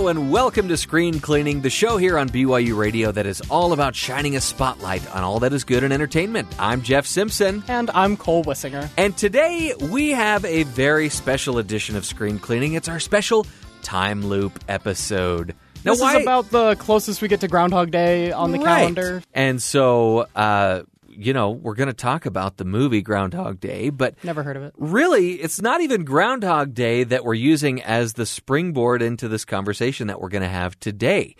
Hello and welcome to Screen Cleaning, the show here on BYU Radio that is all about shining a spotlight on all that is good in entertainment. I'm Jeff Simpson. And I'm Cole Wissinger. And today we have a very special edition of Screen Cleaning. It's our special time loop episode. Now, this why... is about the closest we get to Groundhog Day on the right. calendar. And so, uh, you know, we're going to talk about the movie Groundhog Day, but never heard of it. Really, it's not even Groundhog Day that we're using as the springboard into this conversation that we're going to have today.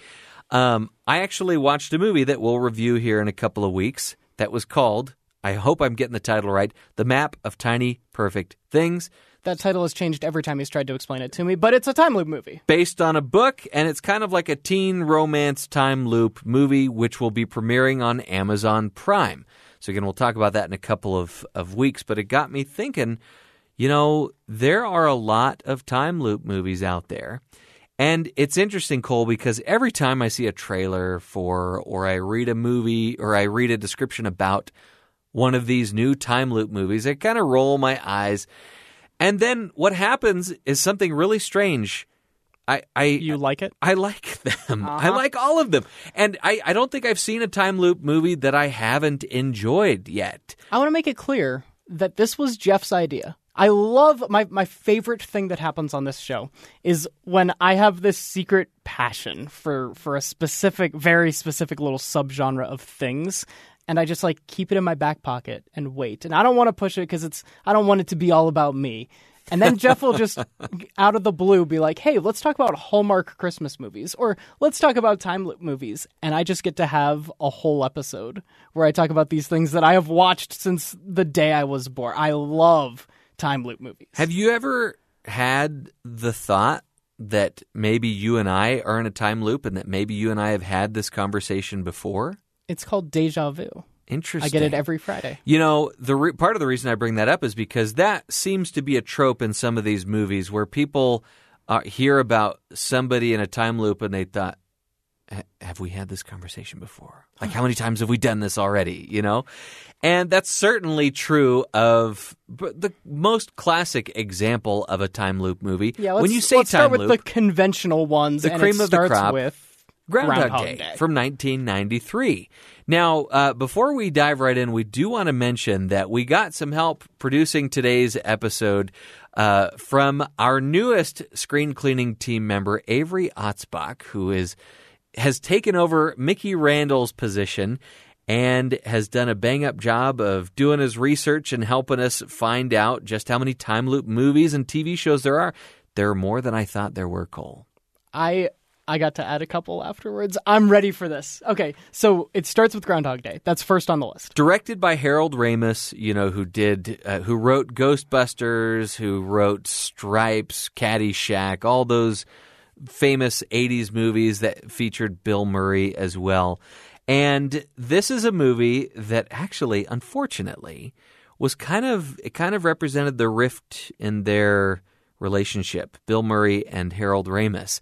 Um, I actually watched a movie that we'll review here in a couple of weeks that was called, I hope I'm getting the title right, The Map of Tiny Perfect Things. That title has changed every time he's tried to explain it to me, but it's a time loop movie. Based on a book, and it's kind of like a teen romance time loop movie, which will be premiering on Amazon Prime. So again, we'll talk about that in a couple of, of weeks. But it got me thinking, you know, there are a lot of time loop movies out there. And it's interesting, Cole, because every time I see a trailer for, or I read a movie, or I read a description about one of these new time loop movies, I kind of roll my eyes. And then what happens is something really strange I, I you like it? I like them. Uh-huh. I like all of them, and I, I don't think I've seen a time loop movie that I haven't enjoyed yet. I want to make it clear that this was Jeff's idea. I love my my favorite thing that happens on this show is when I have this secret passion for for a specific, very specific little subgenre of things and I just like keep it in my back pocket and wait. And I don't want to push it because it's I don't want it to be all about me. And then Jeff will just, out of the blue, be like, hey, let's talk about Hallmark Christmas movies or let's talk about time loop movies. And I just get to have a whole episode where I talk about these things that I have watched since the day I was born. I love time loop movies. Have you ever had the thought that maybe you and I are in a time loop and that maybe you and I have had this conversation before? It's called deja vu. Interesting. I get it every Friday. You know, the re- part of the reason I bring that up is because that seems to be a trope in some of these movies where people uh, hear about somebody in a time loop and they thought, have we had this conversation before? Like, how many times have we done this already? You know? And that's certainly true of the most classic example of a time loop movie. Yeah, when you say let's time start with loop, the conventional ones. the cream of the crop, with Groundhog, Groundhog Day, Day, from 1993. Now, uh, before we dive right in, we do want to mention that we got some help producing today's episode uh, from our newest screen cleaning team member, Avery Otzbach, who is has taken over Mickey Randall's position and has done a bang up job of doing his research and helping us find out just how many time loop movies and TV shows there are. There are more than I thought there were, Cole. I I got to add a couple afterwards. I'm ready for this. Okay, so it starts with Groundhog Day. That's first on the list. Directed by Harold Ramis, you know, who did, uh, who wrote Ghostbusters, who wrote Stripes, Caddyshack, all those famous '80s movies that featured Bill Murray as well. And this is a movie that actually, unfortunately, was kind of it kind of represented the rift in their relationship, Bill Murray and Harold Ramis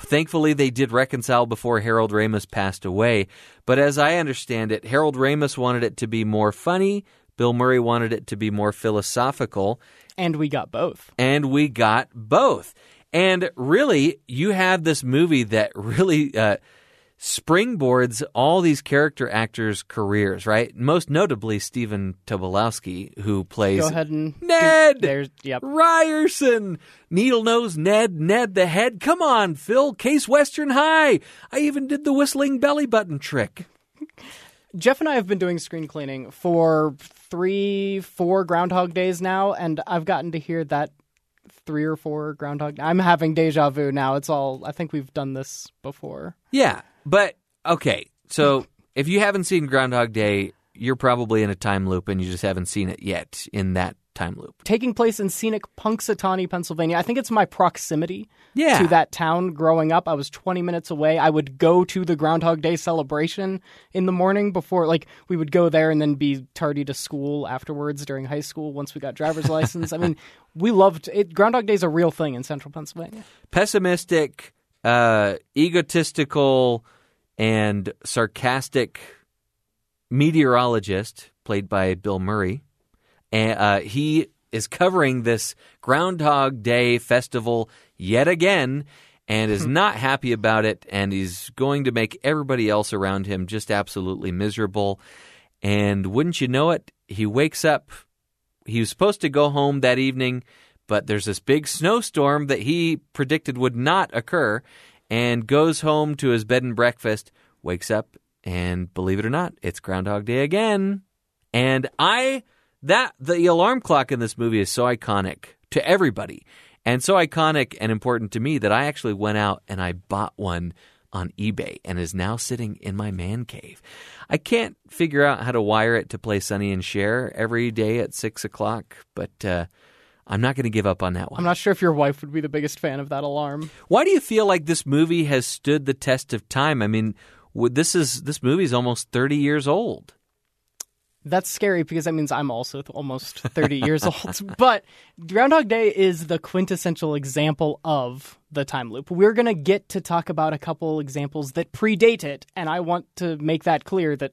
Thankfully, they did reconcile before Harold Ramis passed away. But as I understand it, Harold Ramis wanted it to be more funny. Bill Murray wanted it to be more philosophical. And we got both. And we got both. And really, you have this movie that really uh, springboards all these character actors' careers, right? Most notably Stephen Tobolowsky, who plays Go ahead and Ned. There's yep. Ryerson, Needle Nose Ned, Ned the Head. Come on, Phil, Case Western High. I even did the whistling belly button trick. Jeff and I have been doing screen cleaning for three, four Groundhog Days now, and I've gotten to hear that three or four Groundhog. I'm having deja vu now. It's all. I think we've done this before. Yeah, but okay, so if you haven't seen Groundhog Day, you're probably in a time loop and you just haven't seen it yet in that time loop. Taking place in scenic Punxsutawney, Pennsylvania. I think it's my proximity yeah. to that town growing up. I was 20 minutes away. I would go to the Groundhog Day celebration in the morning before, like, we would go there and then be tardy to school afterwards during high school once we got driver's license. I mean, we loved it. Groundhog Day is a real thing in central Pennsylvania. Pessimistic, uh, egotistical, and sarcastic meteorologist played by Bill Murray. And uh, he is covering this Groundhog Day festival yet again. and is not happy about it, and he's going to make everybody else around him just absolutely miserable. And wouldn't you know it, he wakes up. He was supposed to go home that evening, but there's this big snowstorm that he predicted would not occur, and goes home to his bed and breakfast, wakes up, and believe it or not, it's Groundhog Day again. And I that the alarm clock in this movie is so iconic to everybody and so iconic and important to me that I actually went out and I bought one on eBay and is now sitting in my man cave. I can't figure out how to wire it to play Sonny and Cher every day at six o'clock, but uh, I'm not going to give up on that one. I'm not sure if your wife would be the biggest fan of that alarm. Why do you feel like this movie has stood the test of time? I mean, this is this movie is almost 30 years old. That's scary because that means I'm also almost 30 years old. But Groundhog Day is the quintessential example of the time loop. We're going to get to talk about a couple examples that predate it, and I want to make that clear that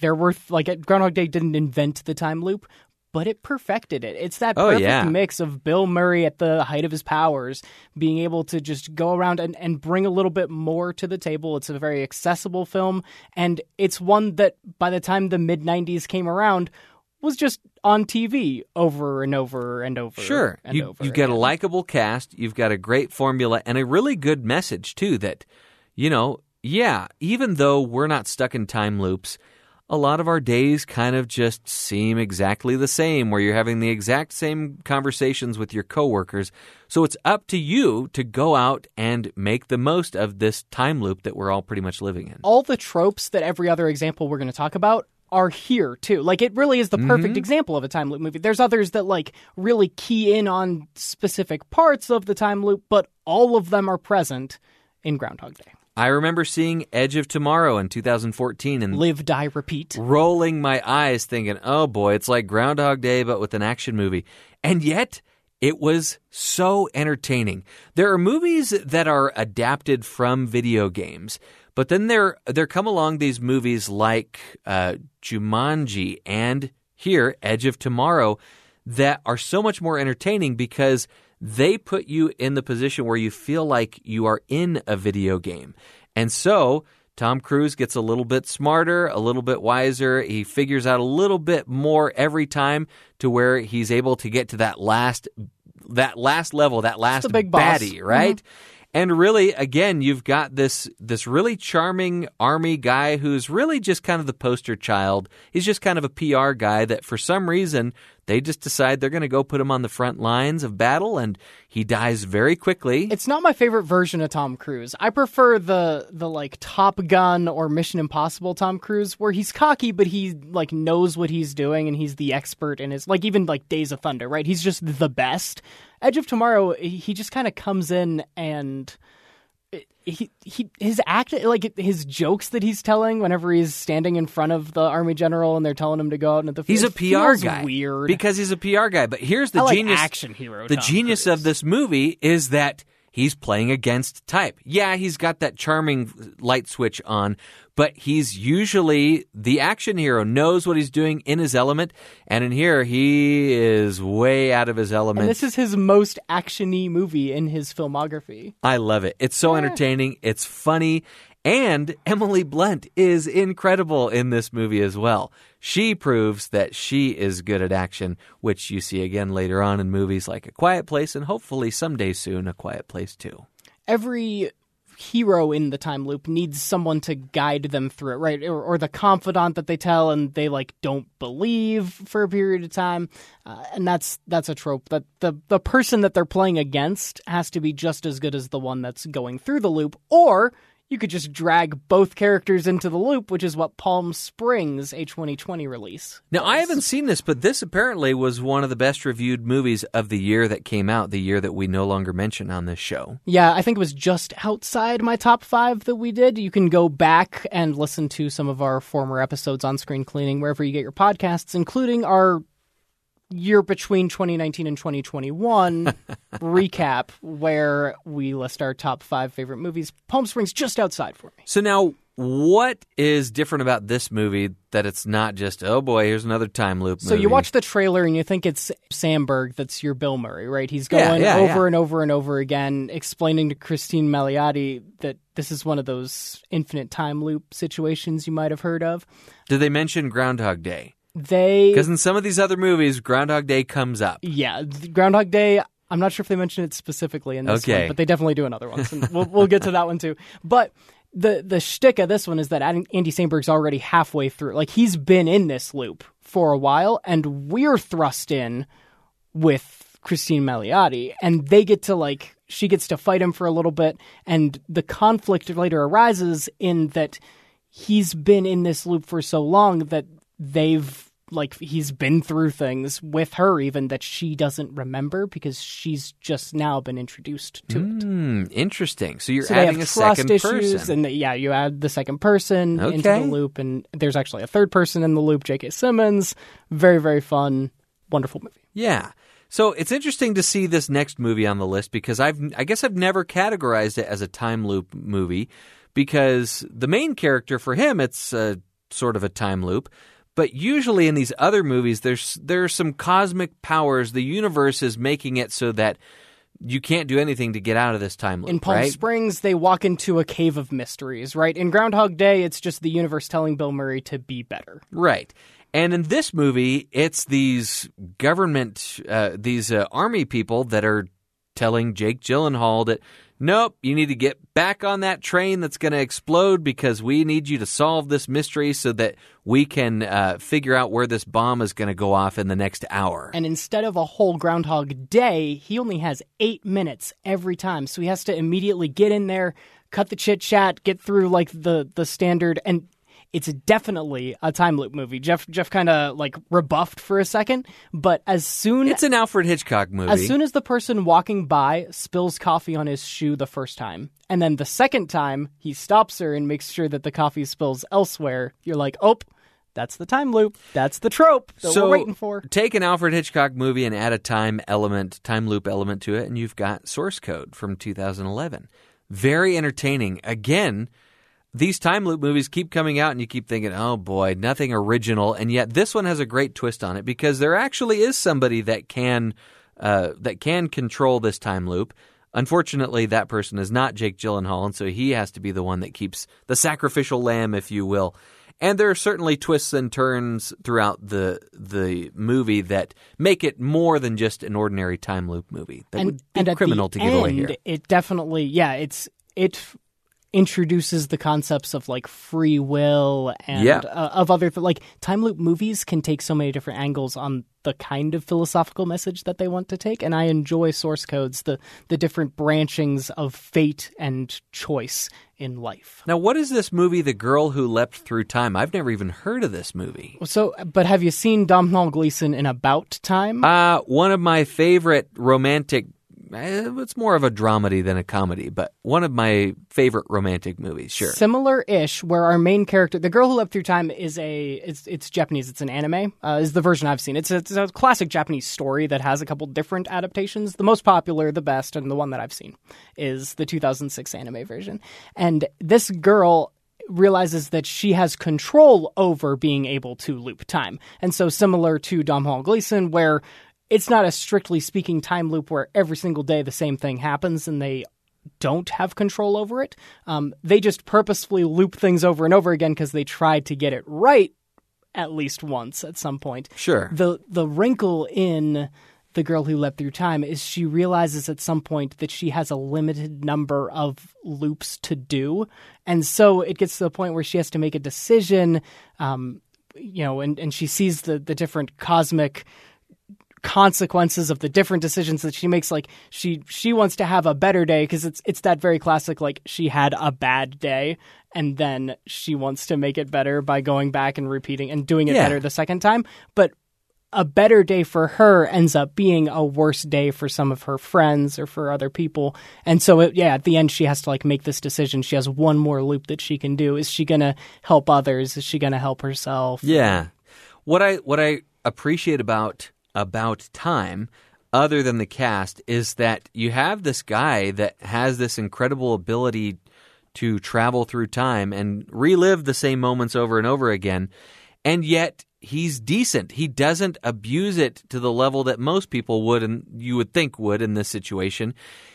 there were like Groundhog Day didn't invent the time loop, but it perfected it. It's that Oh, perfect yeah. mix of Bill Murray at the height of his powers, being able to just go around and, and bring a little bit more to the table. It's a very accessible film, and it's one that by the time the mid 90s came around, was just on TV over and over and over. Sure. And You, over you've got a likable cast, you've got a great formula, and a really good message, too, that, you know, yeah, even though we're not stuck in time loops, a lot of our days kind of just seem exactly the same, where you're having the exact same conversations with your coworkers. So it's up to you to go out and make the most of this time loop that we're all pretty much living in. all the tropes that every other example we're going to talk about are here too. Like it really is the perfect Mm-hmm. example of a time loop movie. There's others that like really key in on specific parts of the time loop, but all of them are present in Groundhog Day. I remember seeing Edge of Tomorrow in 2014 and Live, die, repeat. rolling my eyes thinking, oh boy, it's like Groundhog Day, but with an action movie. And yet, it was so entertaining. There are movies that are adapted from video games, but then there, there come along these movies like uh, Jumanji and here, Edge of Tomorrow, that are so much more entertaining because they put you in the position where you feel like you are in a video game. And so Tom Cruise gets a little bit smarter, a little bit wiser. He figures out a little bit more every time to where he's able to get to that last that last level, that last big boss. baddie, right? Mm-hmm. And really, again, you've got this this really charming army guy who's really just kind of the poster child. He's just kind of a PR guy that for some reason they just decide they're going to go put him on the front lines of battle, and he dies very quickly. It's not my favorite version of Tom Cruise. I prefer the the like Top Gun or Mission Impossible Tom Cruise where he's cocky but he like knows what he's doing and he's the expert in his like even like Days of Thunder, right? He's just the best. Edge of Tomorrow, he just kind of comes in and he he his act like his jokes that he's telling whenever he's standing in front of the army general and they're telling him to go out into the field. He's a PR guy. Weird because he's a PR guy. But here's the like genius action hero. the Tom genius Cruise. of this movie is that he's playing against type. Yeah, he's got that charming light switch on, but he's usually the action hero, knows what he's doing in his element, and in here he is way out of his element. And this is his most actiony movie in his filmography. I love it. It's so entertaining, it's funny, and Emily Blunt is incredible in this movie as well. She proves that she is good at action, which you see again later on in movies like A Quiet Place and hopefully someday soon A Quiet Place too. Every hero in the time loop needs someone to guide them through it, right? Or, or the confidant that they tell and they like don't believe for a period of time, uh, and that's that's a trope. That the the person that they're playing against has to be just as good as the one that's going through the loop, or you could just drag both characters into the loop, which is what Palm Springs A2020 release. Now, I haven't seen this, but this apparently was one of the best reviewed movies of the year that came out, the year that we no longer mention on this show. Yeah, I think it was just outside my top five that we did. You can go back and listen to some of our former episodes on screen cleaning wherever you get your podcasts, including our year between 2019 and 2021 recap, where we list our top five favorite movies. Palm Springs just outside for me. So now, what is different about this movie that it's not just oh boy, here's another time loop? So you watch the trailer and you think it's Samberg that's your Bill Murray, right? He's going yeah, over yeah. and over and over again, explaining to Christine Milioti that this is one of those infinite time loop situations you might have heard of. Did they mention Groundhog Day? They, Because in some of these other movies, Groundhog Day comes up. yeah, Groundhog Day. I'm not sure if they mention it specifically in this Okay. one, but they definitely do in other ones, and we'll, we'll get to that one too. But the the shtick of this one is that Andy Samberg's already halfway through. Like he's been in this loop for a while, and we're thrust in with Christine Milioti, and they get to like she gets to fight him for a little bit, and the conflict later arises in that he's been in this loop for so long that they've like he's been through things with her even that she doesn't remember because she's just now been introduced to it. Hmm, interesting. So you're So they adding have a trust second issues, person. and the, yeah, you add the second person into the loop, and there's actually a third person in the loop, J.K. Simmons. Very, very fun, wonderful movie. Yeah. So it's interesting to see this next movie on the list because I've I guess I've never categorized it as a time loop movie because the main character for him it's a, sort of a time loop, but usually in these other movies there's there's some cosmic powers the universe is making it so that you can't do anything to get out of this time loop, In Palm right? Springs, they walk into a cave of mysteries, right? In Groundhog Day, it's just the universe telling Bill Murray to be better. Right. And in this movie, it's these government, uh, these uh, army people that are telling Jake Gyllenhaal that, nope, you need to get back on that train that's going to explode because we need you to solve this mystery so that we can uh, figure out where this bomb is going to go off in the next hour. And instead of a whole Groundhog Day, he only has eight minutes every time. So he has to immediately get in there, cut the chit chat, get through like the the standard, and it's definitely a time loop movie. Jeff Jeff kind of like rebuffed for a second, but as soon it's an Alfred Hitchcock movie. as soon as the person walking by spills coffee on his shoe the first time, and then the second time he stops her and makes sure that the coffee spills elsewhere, you're like, oh, that's the time loop. That's the trope that so we're waiting for. take an Alfred Hitchcock movie and add a time element, time loop element to it, and you've got Source Code from 2011. Very entertaining. Again, these time loop movies keep coming out, and you keep thinking, "Oh boy, nothing original." And yet, this one has a great twist on it because there actually is somebody that can uh, that can control this time loop. Unfortunately, that person is not Jake Gyllenhaal, and so he has to be the one that keeps the sacrificial lamb, if you will. And there are certainly twists and turns throughout the the movie that make it more than just an ordinary time loop movie. That would be the criminal to give away here. It definitely, yeah, it's it introduces the concepts of like free will and Yeah. uh, of other th- like time loop movies can take so many different angles on the kind of philosophical message that they want to take and I enjoy Source Code's the the different branchings of fate and choice in life. Now, what is this movie, The Girl Who Leapt Through Time? I've never even heard of this movie. So, but have you seen Domhnall Gleeson in About Time? Uh, one of my favorite romantic. Eh, It's more of a dramedy than a comedy, but one of my favorite romantic movies. Sure. Similar-ish, where our main character, the girl who leapt through time, is a it's it's Japanese. It's an anime. Uh, is the version I've seen. It's a, it's a classic Japanese story that has a couple different adaptations. The most popular, the best, and the one that I've seen is the 2006 anime version. And this girl realizes that she has control over being able to loop time. And so similar to Domhnall Gleeson, where it's not a strictly speaking time loop where every single day the same thing happens and they don't have control over it. Um, they just purposefully loop things over and over again because they tried to get it right at least once at some point. Sure. The the wrinkle in the girl who leapt through time is she realizes at some point that she has a limited number of loops to do, and so it gets to the point where she has to make a decision. Um, you know, and, and she sees the the different cosmic consequences of the different decisions that she makes. Like she she wants to have a better day because it's it's that very classic like she had a bad day and then she wants to make it better by going back and repeating and doing it Yeah. better the second time. But a better day for her ends up being a worse day for some of her friends or for other people. And so it, yeah at the end she has to like make this decision. She has one more loop that she can do. Is she gonna help others? Is she gonna help herself? Yeah. What I what I appreciate about about time other than the cast is that you have this guy that has this incredible ability to travel through time and relive the same moments over and over again. And yet he's decent. He doesn't abuse it to the level that most people would and you would think would in this situation.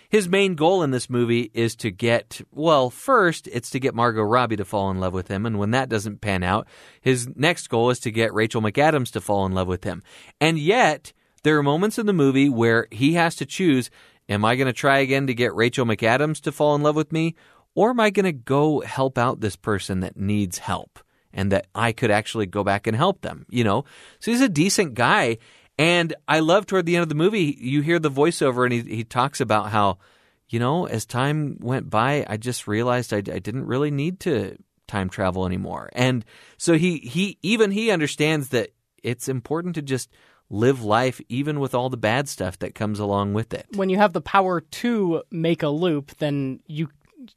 His main goal in this movie is to get, well, first, it's to get Margot Robbie to fall in love with him. And when that doesn't pan out, his next goal is to get Rachel McAdams to fall in love with him. And yet, there are moments in the movie where he has to choose Am I going to try again to get Rachel McAdams to fall in love with me? Or am I going to go help out this person that needs help and that I could actually go back and help them? You know? So he's a decent guy. And I love toward the end of the movie, you hear the voiceover and he, he talks about how, you know, as time went by, I just realized I, I didn't really need to time travel anymore. And so he, he, even he understands that it's important to just live life even with all the bad stuff that comes along with it. When you have the power to make a loop, then you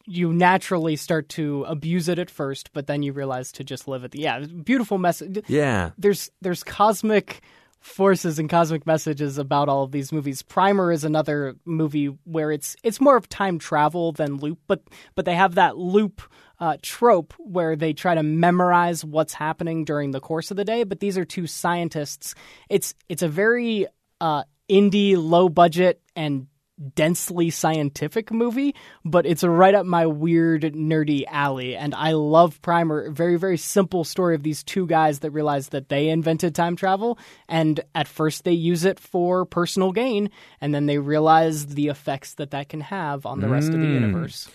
you naturally start to abuse it at first, but then you realize to just live it. Yeah, beautiful message. Yeah. There's there's cosmic forces and cosmic messages about all of these movies. Primer is another movie where it's it's more of time travel than loop, but but they have that loop uh, trope where they try to memorize what's happening during the course of the day. But these are two scientists. It's it's a very uh, indie, low budget, and densely scientific movie, but it's right up my weird, nerdy alley. And I love Primer. Very, very simple story of these two guys that realize that they invented time travel. And at first they use it for personal gain, and then they realize the effects that that can have on the rest of the Mm. universe.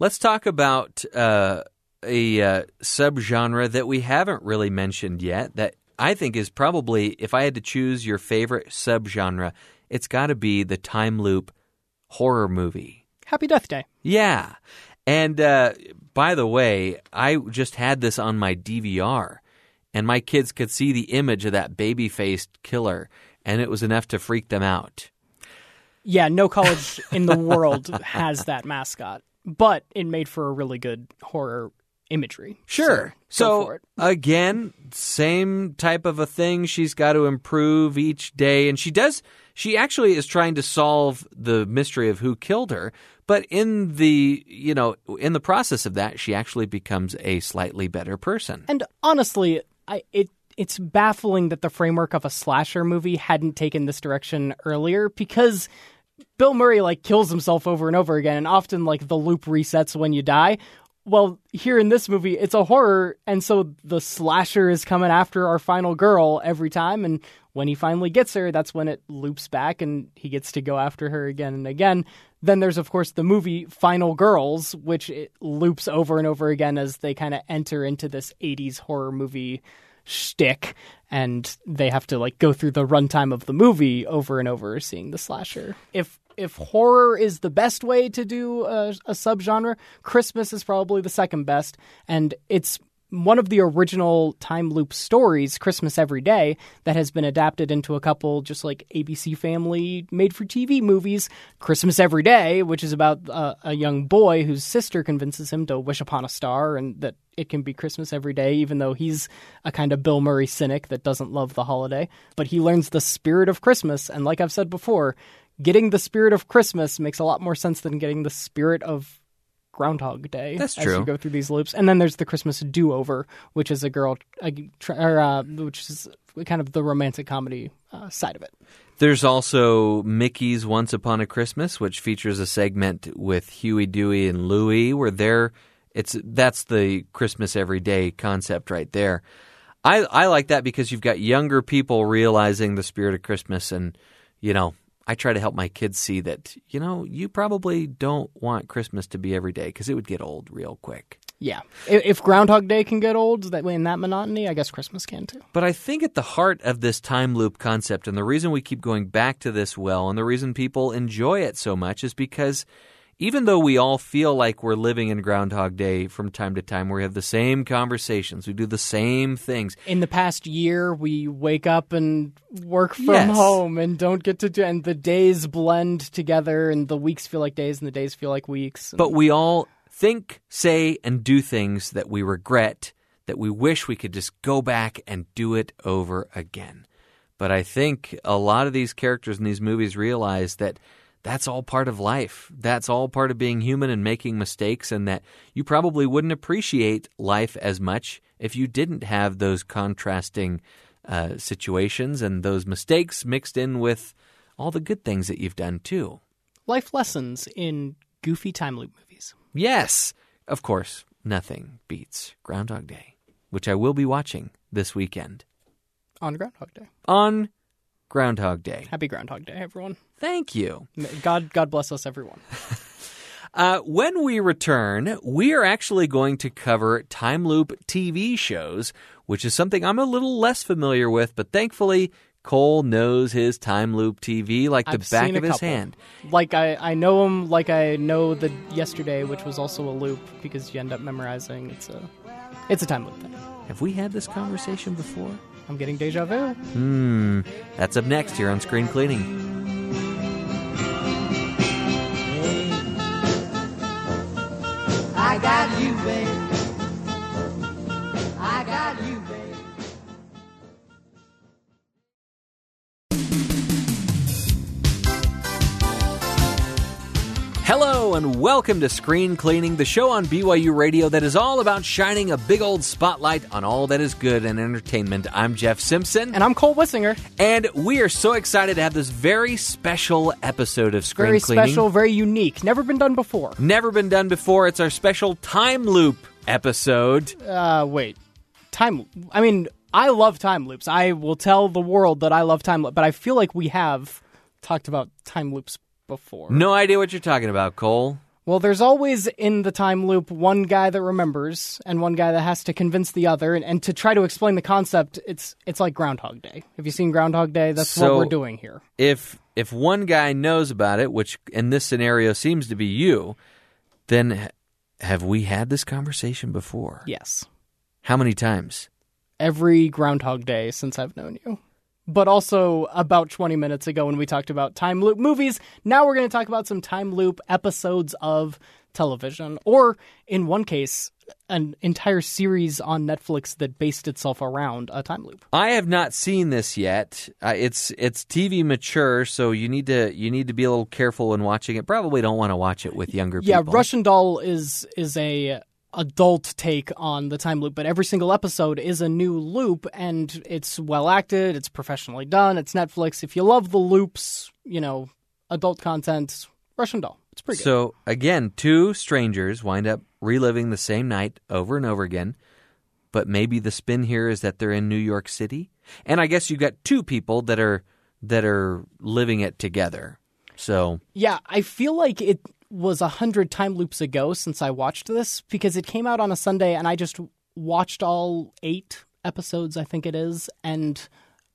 Let's talk about uh, a uh, subgenre that we haven't really mentioned yet that I think is probably, if I had to choose your favorite subgenre, it's got to be the time loop horror movie. Happy Death Day. Yeah. And uh, by the way, I just had this on my DVR, and my kids could see the image of that baby faced killer, and it was enough to freak them out. Yeah, no college in the world has that mascot, but it made for a really good horror imagery. Sure. So, So, again, same type of a thing. She's got to improve each day, and she does. She actually is trying to solve the mystery of who killed her. But in the you know in the process of that, she actually becomes a slightly better person. And honestly, I it it's baffling that the framework of a slasher movie hadn't taken this direction earlier because Bill Murray like kills himself over and over again and often like the loop resets when you die. Well, here in this movie, it's a horror, and so the slasher is coming after our final girl every time. And when he finally gets her, that's when it loops back and he gets to go after her again and again. Then there's, of course, the movie Final Girls, which loops over and over again as they kind of enter into this 80s horror movie shtick, and they have to like go through the runtime of the movie over and over, seeing the slasher. If if horror is the best way to do a, a subgenre, Christmas is probably the second best, and it's one of the original time loop stories, Christmas Every Day, that has been adapted into a couple just like ABC Family made for TV movies. Christmas Every Day, which is about a young boy whose sister convinces him to wish upon a star and that it can be Christmas every day, even though he's a kind of Bill Murray cynic that doesn't love the holiday. But he learns the spirit of Christmas, and like I've said before, getting the spirit of Christmas makes a lot more sense than getting the spirit of Groundhog Day. That's As true. you go through these loops, and then there's the Christmas Do Over, which is a girl, a, or, uh, which is kind of the romantic comedy uh, side of it. There's also Mickey's Once Upon a Christmas, which features a segment with Huey, Dewey, and Louie, where they're it's that's the Christmas every day concept right there. I I like that because you've got younger people realizing the spirit of Christmas, and you know I try to help my kids see that you know you probably don't want Christmas to be every day because it would get old real quick. Yeah, if, if Groundhog Day can get old that way in that monotony, I guess Christmas can too. But I think at the heart of this time loop concept, and the reason we keep going back to this well, and the reason people enjoy it so much is because even though we all feel like we're living in Groundhog Day from time to time, we have the same conversations, we do the same things. in the past year we wake up and work from Yes. home and don't get to do and the days blend together and the weeks feel like days and the days feel like weeks But we all think, say, and do things that we regret, that we wish we could just go back and do it over again. But I think a lot of these characters in these movies realize that that's all part of life. That's all part of being human and making mistakes, and that you probably wouldn't appreciate life as much if you didn't have those contrasting uh, situations and those mistakes mixed in with all the good things that you've done too. Life lessons in goofy time loop movies. Yes, of course, nothing beats Groundhog Day, which I will be watching this weekend On Groundhog Day. on Groundhog Day. Happy Groundhog Day, everyone. Thank you. God, God bless us, everyone. Uh, when we return, we are actually going to cover time loop TV shows, which is something I'm a little less familiar with, but thankfully, Cole knows his time loop TV like the I've back of his couple. hand. Like I, I know him like I know the yesterday, which was also a loop because you end up memorizing. It's a, it's a time loop thing. Have we had this conversation before? I'm getting deja vu. Hmm. That's up next here on Screen Cleaning. Hello and welcome to Screen Cleaning, the show on BYU Radio that is all about shining a big old spotlight on all that is good in entertainment. I'm Jeff Simpson, And I'm Cole Wissinger. and we are so excited to have this very special episode of Screen Very Cleaning. Very special, very unique. Never been done before. Never been done before. It's our special time loop episode. Uh, wait. Time. I mean, I love time loops. I will tell the world that I love time loop, but I feel like we have talked about time loops before. No idea what you're talking about, Cole. Well, there's always in the time loop one guy that remembers and one guy that has to convince the other, and, and to try to explain the concept, it's it's like Groundhog Day. Have you seen Groundhog Day? That's So- what we're doing here. If if one guy knows about it, which in this scenario seems to be you, then have we had this conversation before? Yes, How many times? every Groundhog Day since I've known you. But also about 20 minutes ago when we talked about time loop movies. Now we're going to talk about some time loop episodes of television, or in one case, an entire series on Netflix that based itself around a time loop. I have not seen this yet. Uh, it's it's TV mature, so you need to you need to be a little careful when watching it. Probably don't want to watch it with younger Yeah, people. Yeah, Russian Doll is is a adult take on the time loop, but every single episode is a new loop and it's well acted, it's professionally done, it's Netflix. If you love the loops, you know, adult content, Russian Doll. It's pretty good. So again, two strangers wind up reliving the same night over and over again. But maybe the spin here is that they're in New York City, and I guess you got two people that are that are living it together. So Yeah, I feel like it was a hundred time loops ago since I watched this because it came out on a Sunday and I just watched all eight episodes, I think it is, and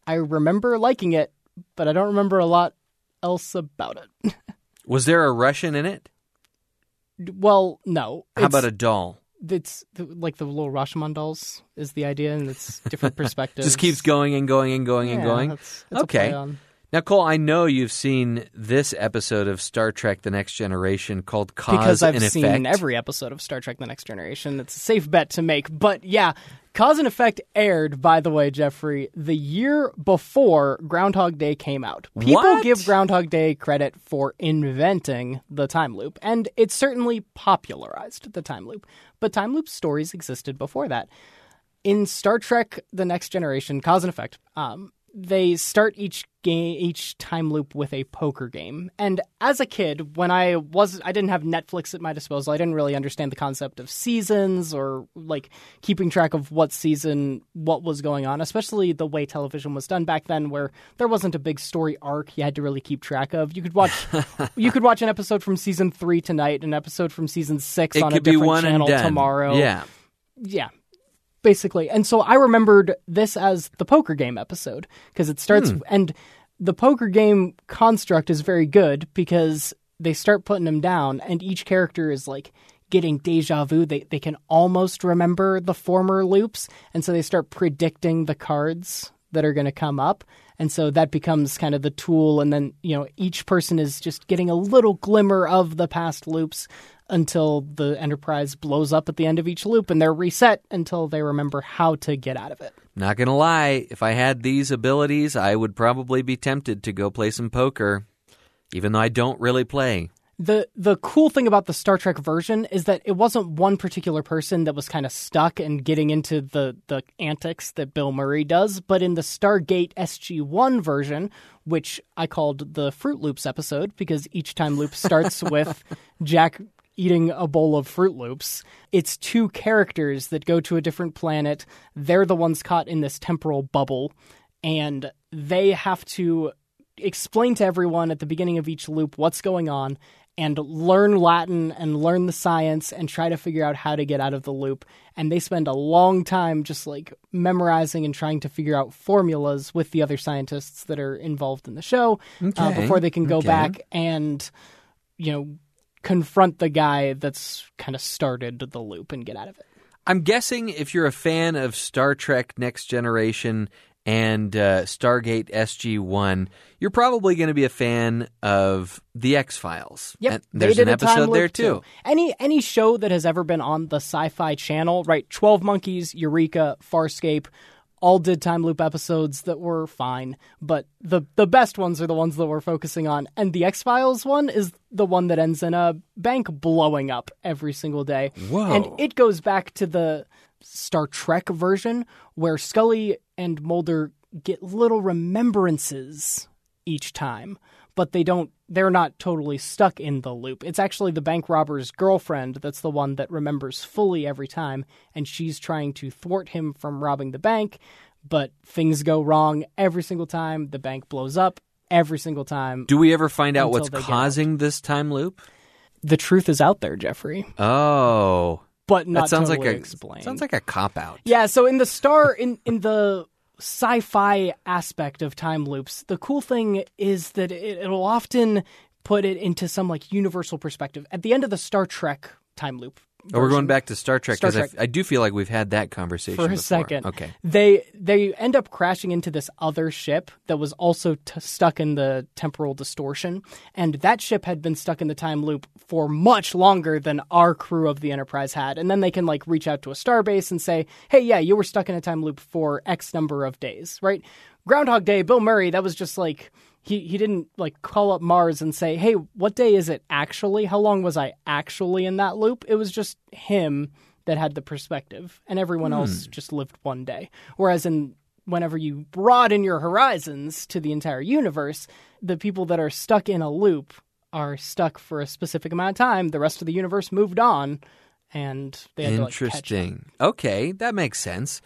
I remember liking it, but I don't remember a lot else about it. was there a Russian in it? Well, no. How It's- about a doll? It's like the little Rashomon dolls is the idea, and it's different perspectives. Just keeps going and going and going and going. that's- a okay. Now, Cole, I know you've seen this episode of Star Trek: The Next Generation called "Cause and Effect. because I've and seen Effect." every episode of Star Trek: The Next Generation. It's a safe bet to make. But yeah, Cause and Effect aired, by the way, Jeffrey, the year before Groundhog Day came out. People What? give Groundhog Day credit for inventing the time loop, and it certainly popularized the time loop. But time loop stories existed before that. in Star Trek: The Next Generation, Cause and Effect, um, they start each game, each time loop with a poker game. And as a kid, when I was, I didn't have Netflix at my disposal. I didn't really understand the concept of seasons or like keeping track of what season, what was going on. Especially the way television was done back then, where there wasn't a big story arc you had to really keep track of. You could watch, you could watch an episode from season three tonight, an episode from season six It on a different channel tomorrow Yeah. yeah basically. And so i remembered this as the poker game episode because it starts hmm. and the poker game construct is very good because they start putting them down and each character is like getting deja vu. They, they can almost remember the former loops. And so they start predicting the cards that are going to come up. And so that becomes kind of the tool. And then you know each person is just getting a little glimmer of the past loops until the enterprise blows up at the end of each loop and they're reset until they remember how to get out of it Not gonna lie, if I had these abilities, I would probably be tempted to go play some poker. even though I don't really play. the the cool thing about the Star Trek version is that it wasn't one particular person that was kind of stuck and getting into the the antics that Bill Murray does, but in the Stargate SG-1 version, which I called the Froot Loops episode because each time loop starts with Jack eating a bowl of Froot Loops. It's two characters that go to a different planet. They're the ones caught in this temporal bubble and they have to explain to everyone at the beginning of each loop what's going on and learn Latin and learn the science and try to figure out how to get out of the loop. And they spend a long time just like memorizing and trying to figure out formulas with the other scientists that are involved in the show uh, before they can go okay. back and, you know, confront the guy that's kind of started the loop and get out of it. I'm guessing if you're a fan of Star Trek Next Generation and uh, Stargate SG One, you're probably going to be a fan of the X Files. Yep, they there's did an episode there too. Any any show that has ever been on the Sci-Fi Channel, right? Twelve Monkeys, Eureka, Farscape, all did time loop episodes that were fine, but the the best ones are the ones that we're focusing on. And the X Files one is the one that ends in a bank blowing up every single day. Whoa. And it goes back to the Star Trek version where Scully and Mulder get little remembrances each time, but they don't they're not totally stuck in the loop. It's actually the bank robber's girlfriend that's the one that remembers fully every time and she's trying to thwart him from robbing the bank, but things go wrong every single time. The bank blows up every single time. Do we ever find out what's causing this time loop? The truth is out there, Jeffrey, Oh, but not that sounds totally like a explained. sounds like a cop out. Yeah, so in the star in in the sci-fi aspect of time loops, the cool thing is that it, it'll often put it into some like universal perspective. At the end of the Star Trek time loop, Oh, we're going back to Star Trek because I, I do feel like we've had that conversation for a before. second. Okay. They they end up crashing into this other ship that was also t- stuck in the temporal distortion, and that ship had been stuck in the time loop for much longer than our crew of the Enterprise had. And then they can like reach out to a starbase and say, "Hey, yeah, you were stuck in a time loop for X number of days, right?" Groundhog Day, Bill Murray, that was just like he he didn't like call up Mars and say, "Hey, what day is it actually? How long was I actually in that loop?" It was just him that had the perspective, and everyone else hmm. just lived one day. Whereas in whenever you broaden your horizons to the entire universe, the people that are stuck in a loop are stuck for a specific amount of time. The rest of the universe moved on, and they had to like. Interesting. Okay, that makes sense.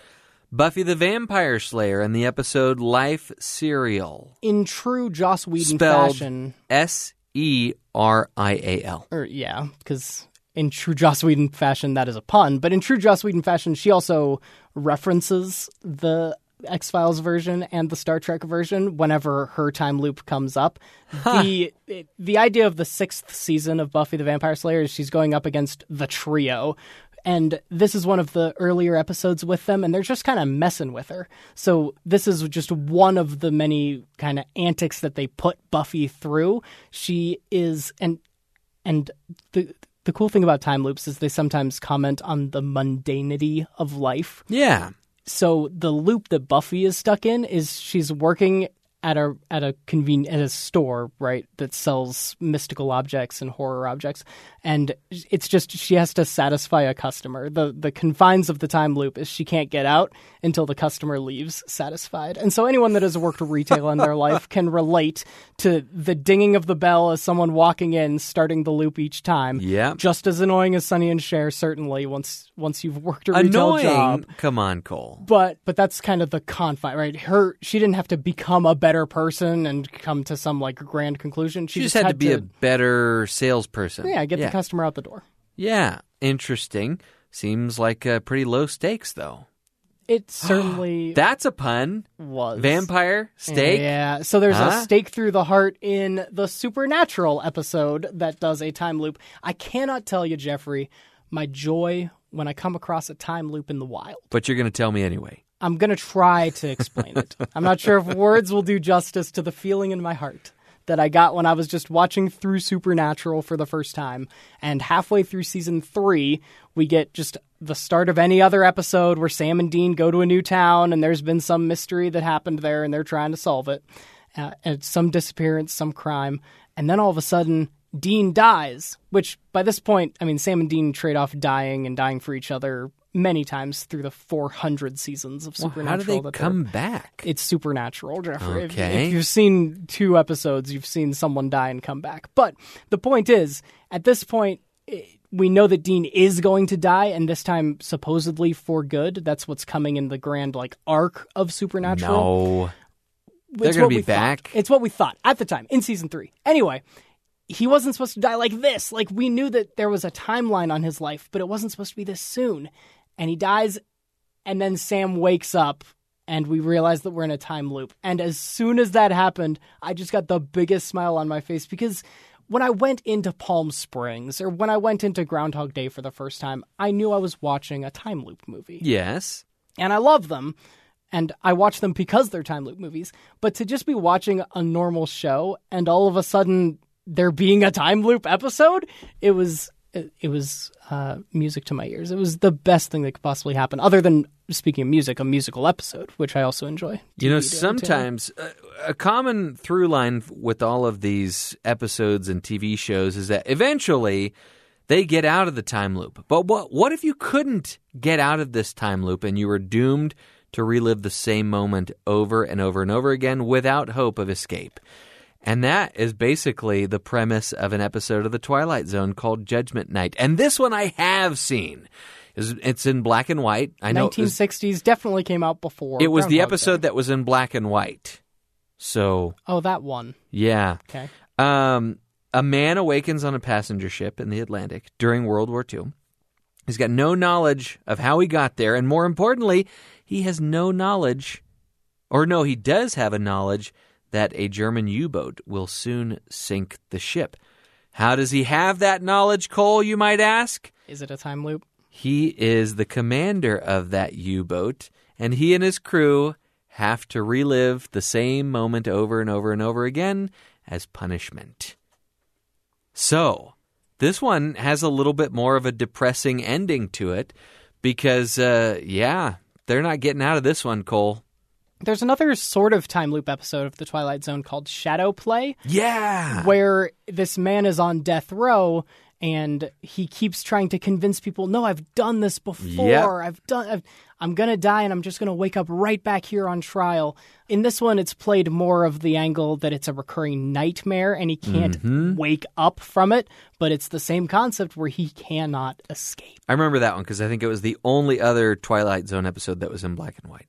Buffy the Vampire Slayer in the episode Life Serial. In true Joss Whedon Spelled fashion, S E R I A L. or yeah, because in true Joss Whedon fashion, that is a pun. But in true Joss Whedon fashion, she also references the X Files version and the Star Trek version whenever her time loop comes up. The the idea of the sixth season of Buffy the Vampire Slayer is she's going up against the trio. And this is one of the earlier episodes with them, and they're just kind of messing with her. So, this is just one of the many kind of antics that they put Buffy through. She is, and and the the cool thing about time loops is they sometimes comment on the mundanity of life. Yeah. So the loop that Buffy is stuck in is she's working at a at a conven at a store, right, that sells mystical objects and horror objects, and it's just she has to satisfy a customer. the The confines of the time loop is she can't get out until the customer leaves satisfied. And so anyone that has worked retail in their life can relate to the dinging of the bell as someone walking in, starting the loop each time. Yeah. just as annoying as Sonny and Cher. Certainly, once once you've worked a retail Annoying. job Come on, Cole. but but that's kind of the confine, right? Her she didn't have to become a better person and come to some like grand conclusion. She, She just had, to be a better salesperson. yeah, get yeah. the customer out the door. Yeah. Interesting. Seems like uh, pretty low stakes, though. It certainly That's a pun. was Vampire stake. Yeah, so there's Huh? a stake through the heart in the Supernatural episode that does a time loop. I cannot tell you, Jeffrey, my joy when I come across a time loop in the wild. But you're going to tell me anyway. I'm going to try to explain it. I'm not sure if words will do justice to the feeling in my heart that I got when I was just watching through Supernatural for the first time. And halfway through season three, we get just the start of any other episode where Sam and Dean go to a new town and there's been some mystery that happened there and they're trying to solve it. Uh, and some disappearance, some crime. And then all of a sudden, Dean dies, which by this point, I mean, Sam and Dean trade off dying and dying for each other many times through the 400 seasons of Well, Supernatural. how do they that come back? It's supernatural, Jeffrey. If- Okay. If, you've seen two episodes, you've seen someone die and come back. But the point is, at this point, we know that Dean is going to die, and this time supposedly for good. That's what's coming in the grand like arc of Supernatural. no. It's They're gonna what be we thought. back? It's what we thought at the time in season three. Anyway, he wasn't supposed to die like this. Like we knew that there was a timeline on his life, but it wasn't supposed to be this soon. And he dies, and then Sam wakes up, and we realize that we're in a time loop. And as soon as that happened, I just got the biggest smile on my face because when I went into Palm Springs or when I went into Groundhog Day for the first time, I knew I was watching a time loop movie Yes. and I love them. And I watch them because they're time loop movies. But to just be watching a normal show and all of a sudden there being a time loop episode, it was it, it was uh, music to my ears. It was the best thing that could possibly happen, other than speaking of music, a musical episode, which I also enjoy. You know, DVD doing, too. sometimes uh, a common through line with all of these episodes and TV shows is that eventually they get out of the time loop. But what what if you couldn't get out of this time loop and you were doomed to relive the same moment over and over and over again without hope of escape? And that is basically the premise of an episode of The Twilight Zone called Judgment Night. And this one I have seen. It's- in black and white. I know it was- 1960s definitely came out before. it was the Groundhog Day. episode that was in black and white. So, Oh, that one. yeah. Okay. Um, a man awakens on a passenger ship in the Atlantic during World War II. He's got no knowledge of how he got there, and more importantly, he has no knowledge, or no, he does have a knowledge that a German U boat will soon sink the ship. How does he have that knowledge, Cole, you might ask? Is it a time loop? He is the commander of that U boat, and he and his crew have to relive the same moment over and over and over again as punishment. So, this one has a little bit more of a depressing ending to it because, uh, yeah, they're not getting out of this one, Cole. There's another sort of time loop episode of The Twilight Zone called Shadow Play. Yeah. where this man is on death row and he keeps trying to convince people, "No, I've done this before. Yep. I've done. I've, I'm gonna die, and I'm just gonna wake up right back here on trial." In this one, it's played more of the angle that it's a recurring nightmare, and he can't Mm-hmm. wake up from it. But it's the same concept where he cannot escape. I remember that one because I think it was the only other Twilight Zone episode that was in black and white.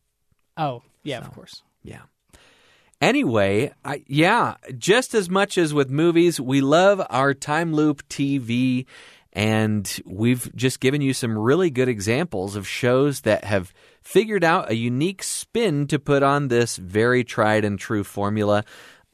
Oh, yeah, of course. Yeah. Anyway, I, yeah, just as much as with movies, we love our time loop TV, and we've just given you some really good examples of shows that have figured out a unique spin to put on this very tried and true formula,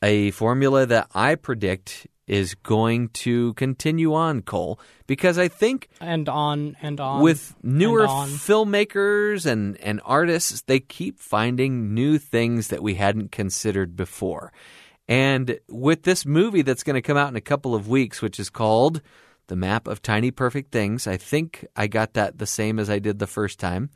a formula that I predict is going to continue on, Cole, because I think And on and on with newer and on. filmmakers and, and artists, they keep finding new things that we hadn't considered before. And with this movie that's going to come out in a couple of weeks, which is called The Map of Tiny Perfect Things, I think I got that the same as I did the first time.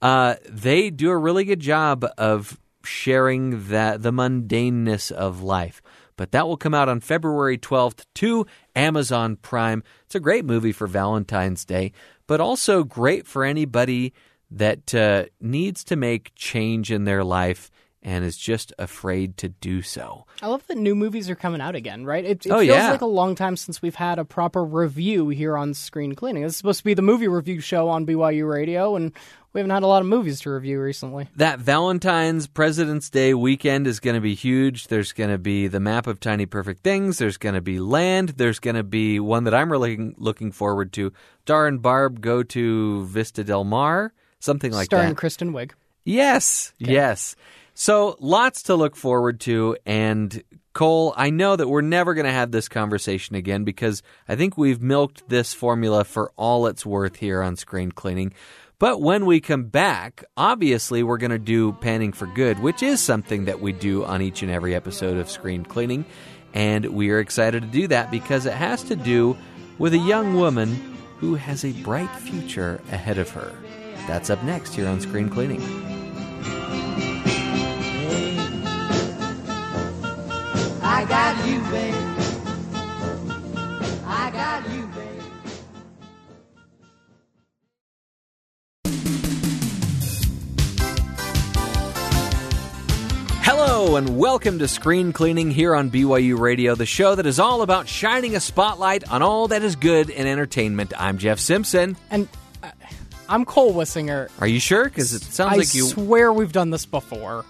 Uh, they do a really good job of sharing that the mundaneness of life. But that will come out on February 12th to Amazon Prime. It's a great movie for Valentine's Day, but also great for anybody that uh, needs to make change in their life and is just afraid to do so. I love that new movies are coming out again, right? It, it Oh, feels yeah. like a long time since we've had a proper review here on Screen Cleaning. This is supposed to be the movie review show on BYU Radio, and we haven't had a lot of movies to review recently. That Valentine's President's Day weekend is going to be huge. There's going to be the map of tiny perfect things. There's going to be land. There's going to be one that I'm really looking forward to. Dar and Barb go to Vista Del Mar, something like Starring that. Starring Kristen Wiig. Yes, yes. So lots to look forward to. And Cole, I know that we're never going to have this conversation again because I think we've milked this formula for all it's worth here on Screen Cleaning. But when we come back, obviously we're going to do Panning for Good, which is something that we do on each and every episode of Screen Cleaning. And we are excited to do that because it has to do with a young woman who has a bright future ahead of her. That's up next here on Screen Cleaning. you, babe. I got you, babe. Hello and welcome to Screen Cleaning here on BYU Radio, the show that is all about shining a spotlight on all that is good in entertainment. I'm Jeff Simpson. And uh, I'm Cole Wissinger. Are you sure? Because it sounds I like you. swear we've done this before.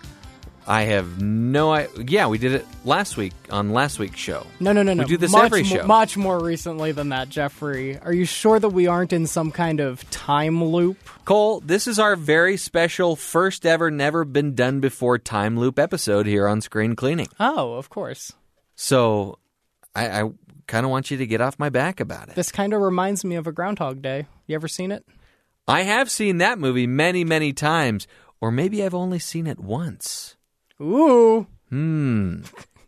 I have no. I yeah, we did it last week on last week's show. No, no, no, no. We do this much every mo- show. much more recently than that, Jeffrey. Are you sure that we aren't in some kind of time loop? Cole, this is our very special first ever, never been done before time loop episode here on Screen Cleaning. Oh, of course. So, I, I kind of want you to get off my back about it. This kind of reminds me of a Groundhog Day. You ever seen it? I have seen that movie many, many times, or maybe I've only seen it once. Ooh. Hmm.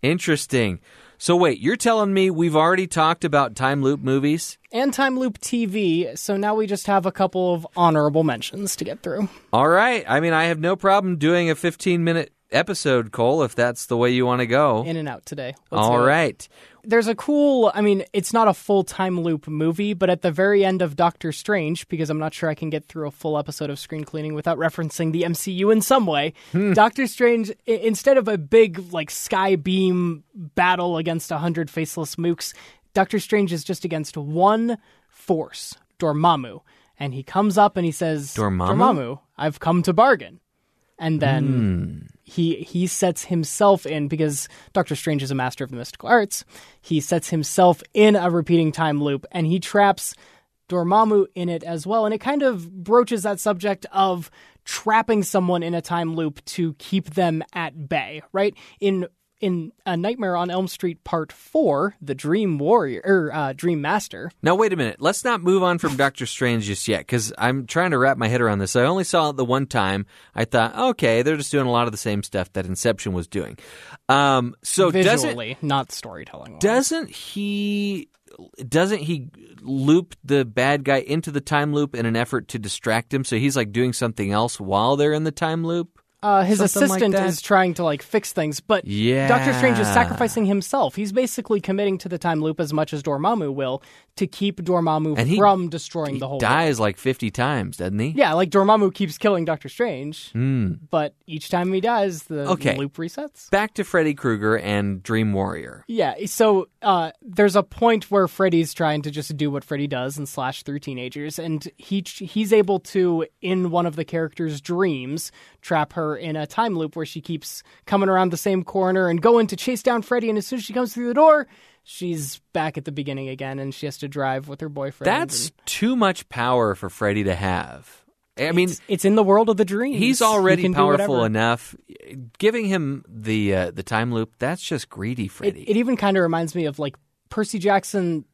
Interesting. So wait, you're telling me we've already talked about time loop movies? And Time Loop TV, so now we just have a couple of honorable mentions to get through. All right. I mean, I have no problem doing a 15 minute episode, Cole, if that's the way you want to go. In and out today. Let's All right. There's a cool, I mean, it's not a full time loop movie, but at the very end of Doctor Strange, because I'm not sure I can get through a full episode of screen cleaning without referencing the MCU in some way, hmm. Doctor Strange, i- instead of a big, like, sky beam battle against a hundred faceless mooks, Doctor Strange is just against one force, Dormammu. And he comes up and he says, Dormammu? Dormammu, I've come to bargain. And then hmm. He he sets himself in because Doctor Strange is a master of the mystical arts. He sets himself in a repeating time loop and he traps Dormammu in it as well. And it kind of broaches that subject of trapping someone in a time loop to keep them at bay, right? In in A Nightmare on Elm Street Part Four, the Dream Warrior or uh, Dream Master. Now, wait a minute. Let's not move on from Doctor Strange just yet, because I'm trying to wrap my head around this. I only saw it the one time. I thought, okay, they're just doing a lot of the same stuff that Inception was doing. Um, so doesn't Visually, not storytelling. doesn't he doesn't he loop the bad guy into the time loop in an effort to distract him? So he's like doing something else while they're in the time loop. Uh, his Something like assistant that? is trying to like fix things, but Yeah. Doctor Strange is sacrificing himself. He's basically committing to the time loop as much as Dormammu will to keep Dormammu And he- from destroying He the whole. world. dies like fifty times, doesn't he? Yeah, like Dormammu keeps killing Doctor Strange, Hmm. but each time he dies, the Okay. loop resets. Back to Freddy Krueger and Dream Warrior. Yeah, so uh, there's a point where Freddy's trying to just do what Freddy does and slash through teenagers, and he he's able to, in one of the characters' dreams, trap her in a time loop where she keeps coming around the same corner and going to chase down Freddy, and as soon as she comes through the door, she's back at the beginning again, and she has to drive with her boyfriend. That's and too much power for Freddy to have. I mean, it's, it's in the world of the dream. he's already do powerful enough. Giving him the uh, the time loop, that's just greedy, It, Freddy. it even kind of reminds me of like Percy Jackson.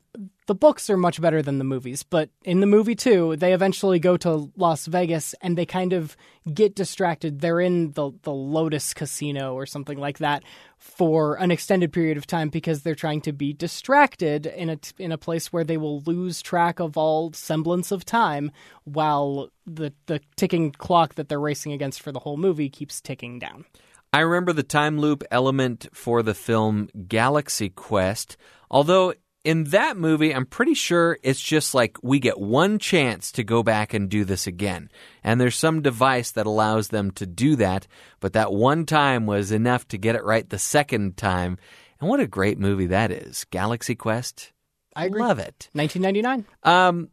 The books are much better than the movies, but in the movie too, they eventually go to Las Vegas and they kind of get distracted. They're in the the Lotus Casino or something like that for an extended period of time because they're trying to be distracted in a in a place where they will lose track of all semblance of time while the the ticking clock that they're racing against for the whole movie keeps ticking down. I remember the time loop element for the film Galaxy Quest, although in that movie, I'm pretty sure it's just like we get one chance to go back and do this again. And there's some device that allows them to do that, but that one time was enough to get it right the second time. And what a great movie that is. Galaxy Quest. I agree. love it. 1999. Um,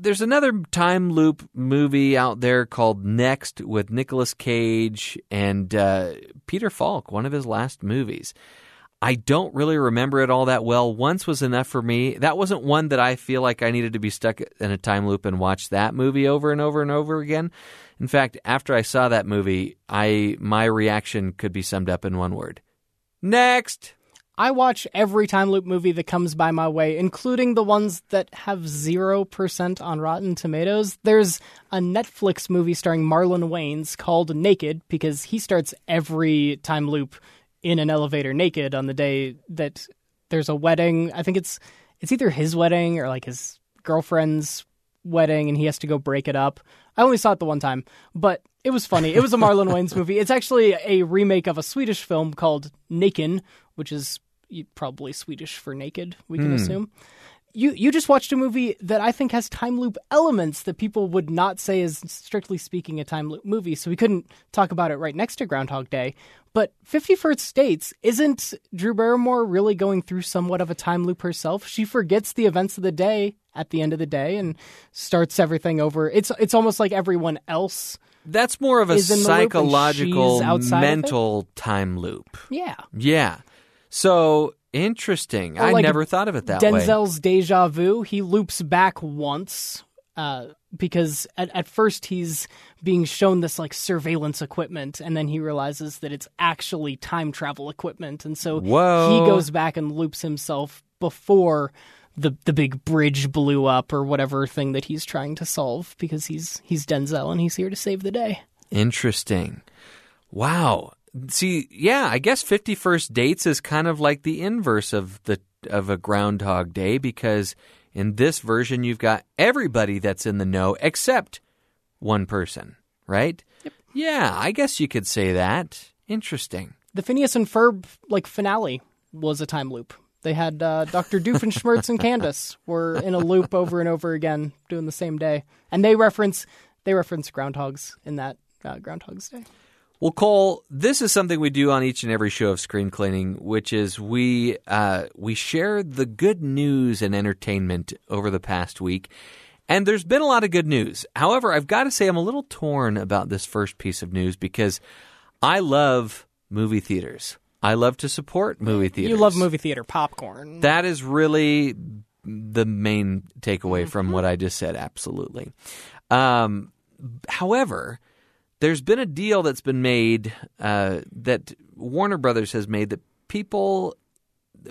there's another time loop movie out there called Next with Nicolas Cage and uh, Peter Falk, one of his last movies. I don't really remember it all that well. Once was enough for me. That wasn't one that I feel like I needed to be stuck in a time loop and watch that movie over and over and over again. In fact, after I saw that movie, I my reaction could be summed up in one word. Next. I watch every time loop movie that comes by my way, including the ones that have 0% on Rotten Tomatoes. There's a Netflix movie starring Marlon Wayans called Naked because he starts every time loop in an elevator naked on the day that there's a wedding. I think it's it's either his wedding or like his girlfriend's wedding and he has to go break it up. I only saw it the one time, but it was funny. It was a Marlon Wayans movie. It's actually a remake of a Swedish film called Naken, which is probably Swedish for naked, we can hmm. assume. You you just watched a movie that I think has time loop elements that people would not say is strictly speaking a time loop movie. So we couldn't talk about it right next to Groundhog Day. But Fifty First Dates isn't Drew Barrymore really going through somewhat of a time loop herself? She forgets the events of the day at the end of the day and starts everything over. It's it's almost like everyone else. That's more of a Is loop and psychological, mental time loop. Yeah. Yeah. So interesting. I like never thought of it that way. Denzel's deja vu. He loops back once uh, because at, at first he's being shown this like surveillance equipment, and then he realizes that it's actually time travel equipment, and so Whoa. he goes back and loops himself before. The, the big bridge blew up or whatever thing that he's trying to solve because he's he's Denzel and he's here to save the day. Interesting. Wow. See, yeah, I guess 51st dates is kind of like the inverse of the of a groundhog day because in this version you've got everybody that's in the know except one person, right? Yeah, I guess you could say that. Interesting. The Phineas and Ferb like finale was a time loop. They had uh, Dr. Doofenshmirtz and Candace were in a loop over and over again, doing the same day, and they reference they reference groundhogs in that uh, Groundhog's Day. Well, Cole, this is something we do on each and every show of Screen Cleaning, which is we uh, we share the good news and entertainment over the past week. And there's been a lot of good news. However, I've got to say I'm a little torn about this first piece of news because I love movie theaters. I love to support movie theaters. You love movie theater popcorn. That is really the main takeaway from what I just said. Absolutely. Um, however, there's been a deal that's been made uh, that Warner Brothers has made that people,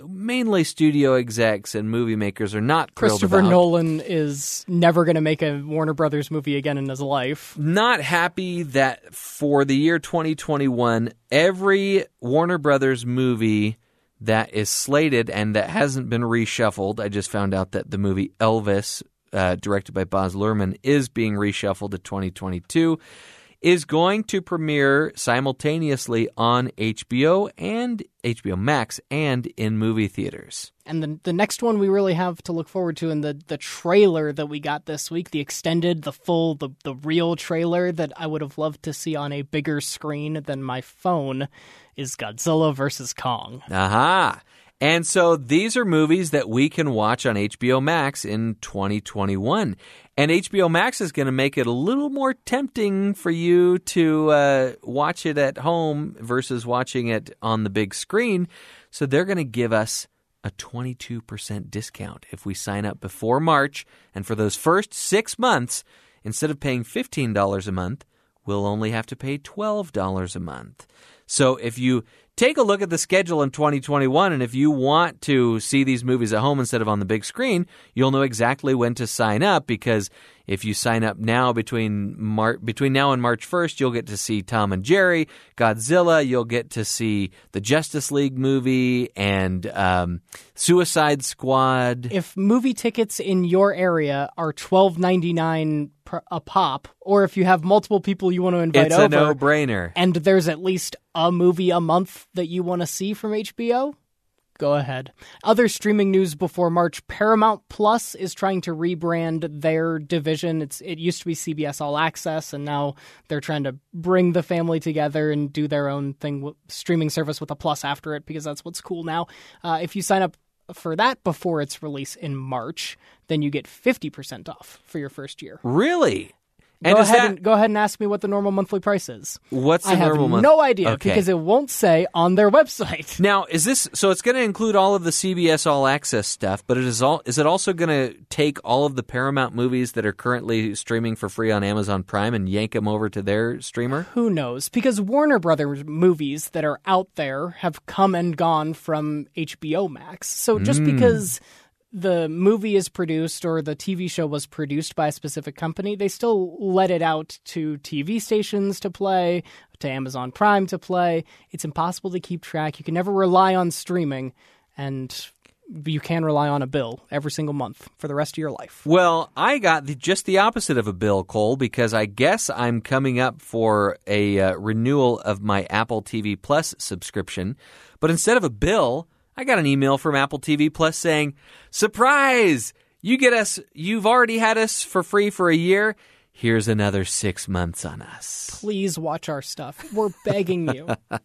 mainly studio execs and movie makers, are not Christopher about. Nolan is never going to make a Warner Brothers movie again in his life. not happy that for the year 2021, every Warner Brothers movie that is slated and that hasn't been reshuffled, I just found out that the movie Elvis, uh, directed by Baz Luhrmann, is being reshuffled to 2022, is going to premiere simultaneously on HBO and HBO Max and in movie theaters. And the the next one we really have to look forward to, and the the trailer that we got this week, the extended, the full, the the real trailer that I would have loved to see on a bigger screen than my phone, is Godzilla versus Kong. Aha. And so these are movies that we can watch on HBO Max in 2021. And HBO Max is going to make it a little more tempting for you to uh, watch it at home versus watching it on the big screen. So they're going to give us a 22% discount if we sign up before March. And for those first six months, instead of paying $15 a month, we'll only have to pay $12 a month. So if you take a look at the schedule in 2021. And if you want to see these movies at home instead of on the big screen, you'll know exactly when to sign up because if you sign up now between Mar- between now and March 1st, you'll get to see Tom and Jerry, Godzilla, you'll get to see the Justice League movie and um, Suicide Squad. If movie tickets in your area are 12.99 a pop, or if you have multiple people you want to invite it's over, a no-brainer. And there's at least a movie a month that you want to see from HBO. Go ahead. Other streaming news before March: Paramount Plus is trying to rebrand their division. It's it used to be CBS All Access, and now they're trying to bring the family together and do their own thing, streaming service with a plus after it, because that's what's cool now. Uh, if you sign up for that before its release in March, then you get fifty percent off for your first year. Really? And go ahead that and go ahead and ask me what the normal monthly price is. what's the I have normal month? no idea Okay. because it won't say on their website. Now, is this so? It's going to include all of the CBS All Access stuff, but it is all. Is it also going to take all of the Paramount movies that are currently streaming for free on Amazon Prime and yank them over to their streamer? Who knows? Because Warner Brothers movies that are out there have come and gone from HBO Max. So just hmm. because the movie is produced or the TV show was produced by a specific company, they still let it out to TV stations to play, to Amazon Prime to play. It's impossible to keep track. You can never rely on streaming, and you can rely on a bill every single month for the rest of your life. Well, I got the, just the opposite of a bill, Cole, because I guess I'm coming up for a uh, renewal of my Apple TV Plus subscription. But instead of a bill, I got an email from Apple TV Plus saying, "Surprise! You get us. You've already had us for free for a year. Here's another six months on us." Please watch our stuff. We're begging you.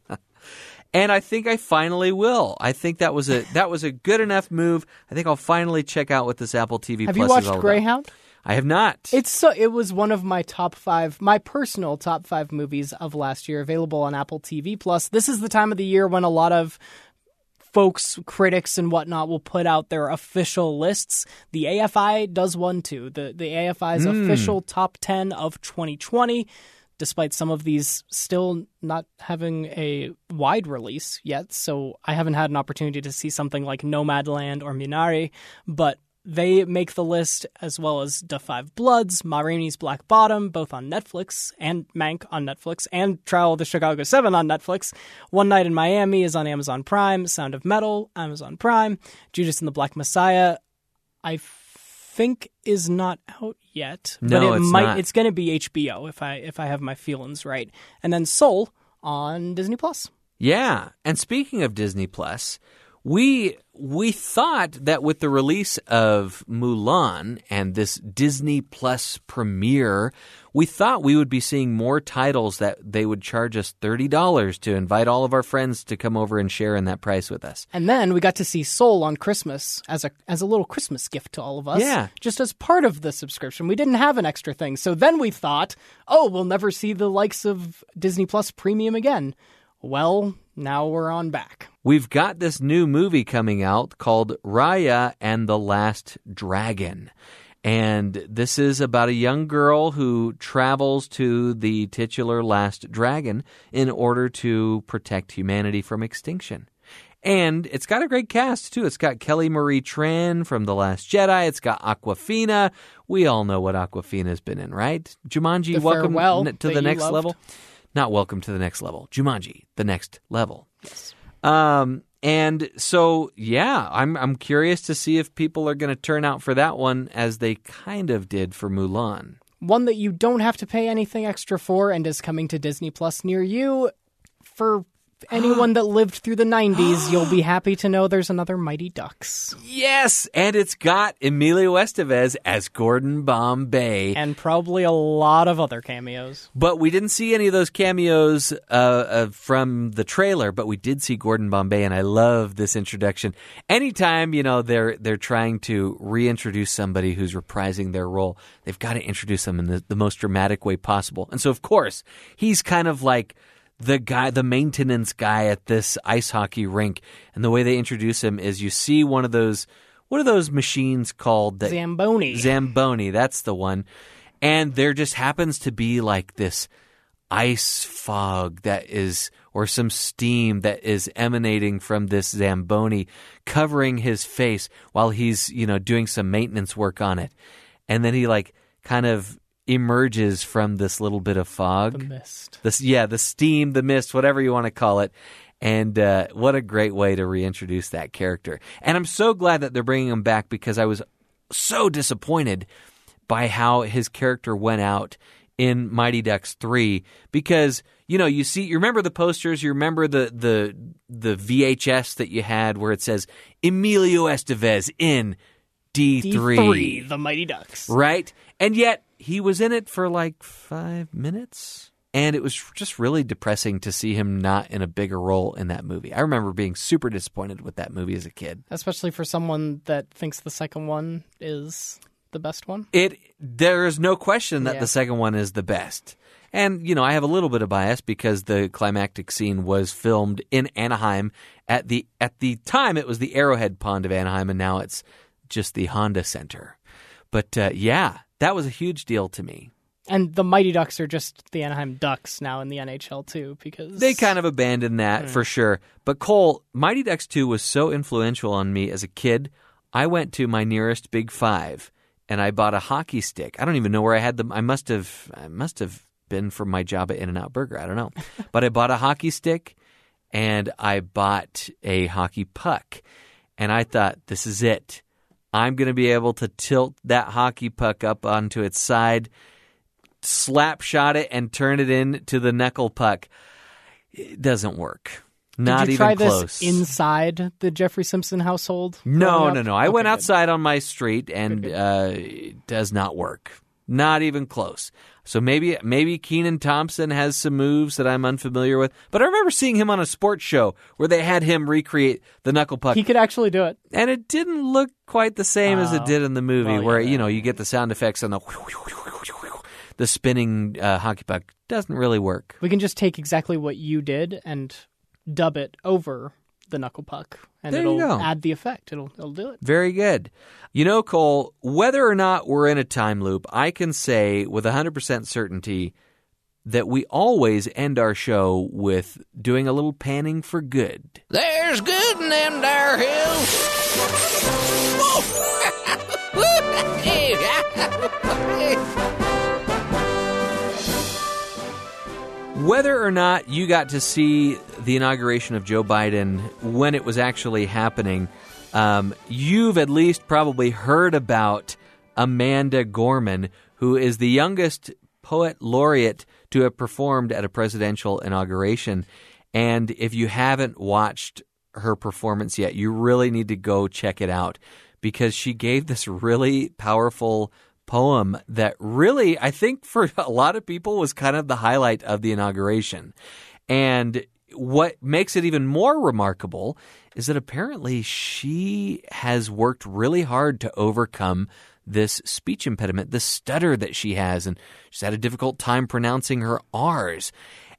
And I think I finally will. I think that was a that was a good enough move. I think I'll finally check out what this Apple TV Have Plus you watched is all about. Greyhound? I have not. It's so it was one of my top five, my personal top five movies of last year, available on Apple TV Plus. This is the time of the year when a lot of folks, critics, and whatnot will put out their official lists. The AFI does one too. The the AFI's hmm. official top ten of 2020. Despite some of these still not having a wide release yet, so I haven't had an opportunity to see something like Nomadland or Minari, but they make the list as well as Da Five Bloods, Ma Rainey's Black Bottom, both on Netflix, and Mank on Netflix, and Trial of the Chicago Seven on Netflix. One Night in Miami is on Amazon Prime. Sound of Metal, Amazon Prime. Judas and the Black Messiah, I think is not out yet, but No, it it's might. not. It's going to be HBO if I if I have my feelings right. And then Soul on Disney Plus. Yeah, and speaking of Disney Plus, we we thought that with the release of Mulan and this Disney Plus premiere, we thought we would be seeing more titles that they would charge us $30 to invite all of our friends to come over and share in that price with us. And then we got to see Soul on Christmas as a as a little Christmas gift to all of us. Yeah. Just as part of the subscription. We didn't have an extra thing. So then we thought, oh, we'll never see the likes of Disney Plus Premium again. Well, now we're on back. We've got this new movie coming out called Raya and the Last Dragon. And this is about a young girl who travels to the titular last dragon in order to protect humanity from extinction. And it's got a great cast, too. It's got Kelly Marie Tran from The Last Jedi. It's got Awkwafina. We all know what Awkwafina's been in, right? Jumanji, The welcome to the next loved. level. Not welcome to the next level. Jumanji, the next level. Um, and so, yeah, I'm I'm curious to see if people are going to turn out for that one as they kind of did for Mulan. One that you don't have to pay anything extra for and is coming to Disney Plus near you. For anyone that lived through the 90s, you'll be happy to know there's another Mighty Ducks. Yes, and it's got Emilio Estevez as Gordon Bombay. And probably a lot of other cameos. But we didn't see any of those cameos uh, uh, from the trailer, but we did see Gordon Bombay, and I love this introduction. Anytime you know they're they're trying to reintroduce somebody who's reprising their role, they've got to introduce them in the, the most dramatic way possible. And so, of course, he's kind of like the guy, the maintenance guy at this ice hockey rink. And the way they introduce him is you see one of those. What are those machines called? That, Zamboni. Zamboni, that's the one. And there just happens to be like this ice fog that is, or some steam that is emanating from this Zamboni covering his face while he's, you know, doing some maintenance work on it. And then he like kind of emerges from this little bit of fog. the mist. This, yeah, the steam, the mist, whatever you want to call it. And uh, what a great way to reintroduce that character. And I'm so glad that they're bringing him back because I was so disappointed by how his character went out in Mighty Ducks 3 because you know you see you remember the posters you remember the the the VHS that you had where it says Emilio Estevez in D3, D3, the Mighty Ducks. right and yet he was in it for like 5 minutes and it was just really depressing to see him not in a bigger role in that movie. I remember being super disappointed with that movie as a kid. Especially for someone that thinks the second one is the best one. It there is no question that Yeah. the second one is the best. And you know, I have a little bit of bias because the climactic scene was filmed in Anaheim at the at the time it was the Arrowhead Pond of Anaheim and now it's just the Honda Center. But uh, yeah, that was a huge deal to me. And the Mighty Ducks are just the Anaheim Ducks now in the NHL too, because They kind of abandoned that hmm. for sure. But Cole, Mighty Ducks 2 was so influential on me as a kid. I went to my nearest Big 5 and I bought a hockey stick. I don't even know where I had them. I must have I must have been from my job at In-N-Out Burger. I don't know. but I bought a hockey stick and I bought a hockey puck. And I thought this is it. I'm going to be able to tilt that hockey puck up onto its side, slap shot it and turn it into the knuckle puck it doesn't work. Not Did you even try close. this inside the Jeffrey Simpson household? No, no, no. I Okay, went good. outside on my street, and Uh, it does not work. Not even close. So maybe maybe Kenan Thompson has some moves that I'm unfamiliar with. But I remember seeing him on a sports show where they had him recreate the knuckle puck, He could actually do it. and it didn't look quite the same as it Oh. did in the movie, Well, where yeah. you know you get the sound effects and the the spinning uh, hockey puck doesn't really work. We can just take exactly what you did and dub it over the knuckle puck, and There it'll go. add the effect. It'll it'll do it. Very good. You know, Cole, whether or not we're in a time loop, I can say with 100% certainty that we always end our show with doing a little panning for good. There's good in them there hills. Whether or not you got to see the inauguration of Joe Biden when it was actually happening, um, you've at least probably heard about Amanda Gorman, who is the youngest poet laureate to have performed at a presidential inauguration. And if you haven't watched her performance yet, you really need to go check it out because she gave this really powerful poem that really, I think, for a lot of people was kind of the highlight of the inauguration. And what makes it even more remarkable is that apparently she has worked really hard to overcome this speech impediment, this stutter that she has, and she's had a difficult time pronouncing her R's.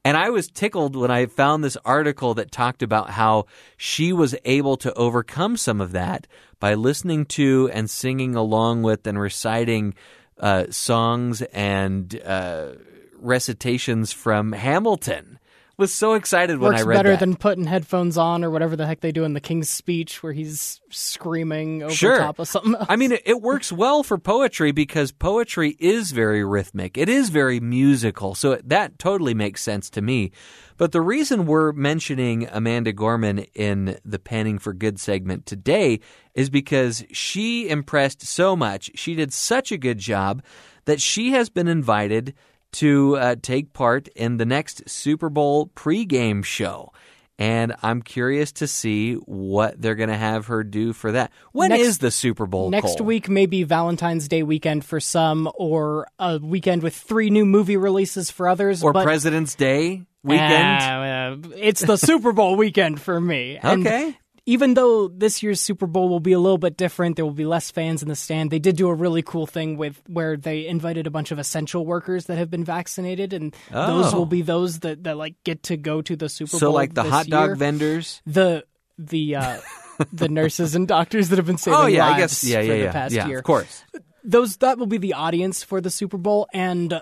And I was tickled when I found this article that talked about how she was able to overcome some of that by listening to and singing along with and reciting uh, songs and uh, recitations from Hamilton. Was so excited when Works I read better that. than putting headphones on or whatever the heck they do in the King's Speech, where he's screaming over Sure. top of something. Else. I mean, it, it works well for poetry because poetry is very rhythmic. It is very musical. So that totally makes sense to me. But the reason we're mentioning Amanda Gorman in the Panning for Good segment today is because she impressed so much. She did such a good job that she has been invited to uh, take part in the next Super Bowl pregame show. And I'm curious to see what they're going to have her do for that. When is Next- the Super Bowl? Next Cole? week, maybe Valentine's Day weekend for some, or a weekend with three new movie releases for others. or but, President's Day weekend? Uh, it's the Super Bowl weekend for me. And Okay. Even though this year's Super Bowl will be a little bit different, there will be less fans in the stand. They did do a really cool thing with where they invited a bunch of essential workers that have been vaccinated, and those Oh. will be those that, that like get to go to the Super so Bowl. So like the hot dog year. vendors. the the uh, the nurses and doctors that have been saving Oh yeah, I lives guess yeah, for yeah, the yeah, past yeah. year. Of course. Those that will be the audience for the Super Bowl, and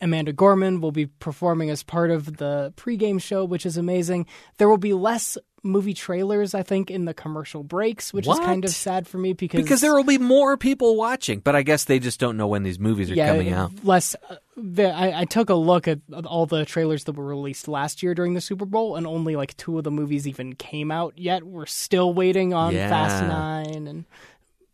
Amanda Gorman will be performing as part of the pregame show, which is amazing. There will be less movie trailers, I think, in the commercial breaks, which is kind of sad for me because Because there will be more people watching, but I guess they just don't know when these movies are yeah, coming out. less. Uh, the, I, I took a look at all the trailers that were released last year during the Super Bowl, and only like two of the movies even came out yet. We're still waiting on Yeah. Fast Nine and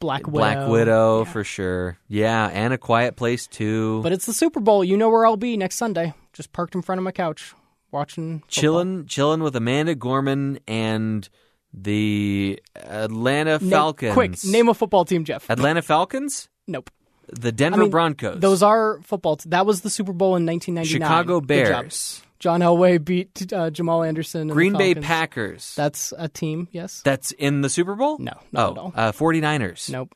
Black Widow. Black Widow for sure. Yeah, and a Quiet Place too. But it's the Super Bowl. You know where I'll be next Sunday. Just parked in front of my couch, watching. football. chilling, chilling with Amanda Gorman and the Atlanta Falcons. quick, name a football team, Jeff. Atlanta Falcons, nope. the Denver I mean, Broncos, Those are football. T- that was the Super Bowl in 1999. Chicago Bears, John Elway beat uh, Jamal Anderson. And the Green Bay Packers. That's a team. Yes. That's in the Super Bowl? No, not oh, at all. Uh, 49ers. nope.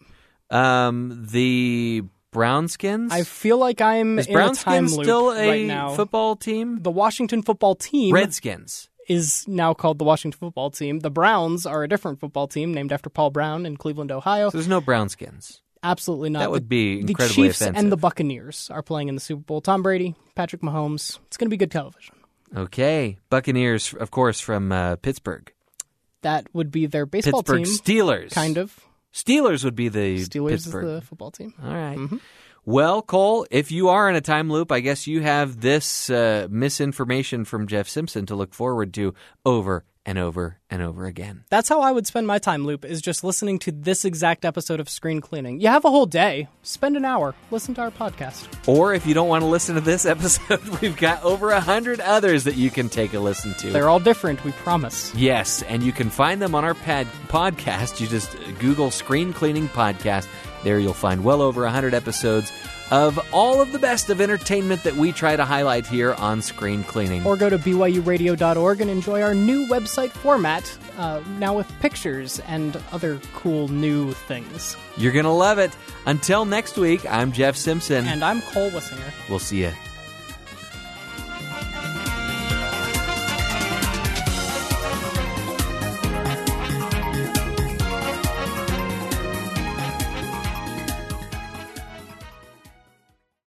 Um, the Brownskins? I feel like I'm Is in a time loop still a right now. football team? the Washington football team Redskins. is now called the Washington football team. The Browns are a different football team named after Paul Brown in Cleveland, Ohio. So there's no Brownskins. Absolutely not. That would be the incredibly Chiefs offensive. and the Buccaneers are playing in the Super Bowl. Tom Brady, Patrick Mahomes. It's going to be good television. Okay. Buccaneers, of course, from uh, Pittsburgh. That would be their baseball Pittsburgh team, Steelers. kind of. Steelers would be the Steelers Pittsburgh. is the football team. All right. Well, Cole, if you are in a time loop, I guess you have this uh, misinformation from Jeff Simpson to look forward to over and over and over again. That's how I would spend my time, Loop, is just listening to this exact episode of Screen Cleaning. You have a whole day, spend an hour, listen to our podcast. Or if you don't want to listen to this episode, we've got over a hundred others that you can take a listen to. They're all different, we promise. Yes, and you can find them on our pad podcast. You just Google Screen Cleaning Podcast. There you'll find well over 100 episodes of all of the best of entertainment that we try to highlight here on Screen Cleaning. Or go to BYURadio.org and enjoy our new website format, uh, now with pictures and other cool new things. You're going to love it. Until next week, I'm Jeff Simpson. And I'm Cole Wissinger. we'll see you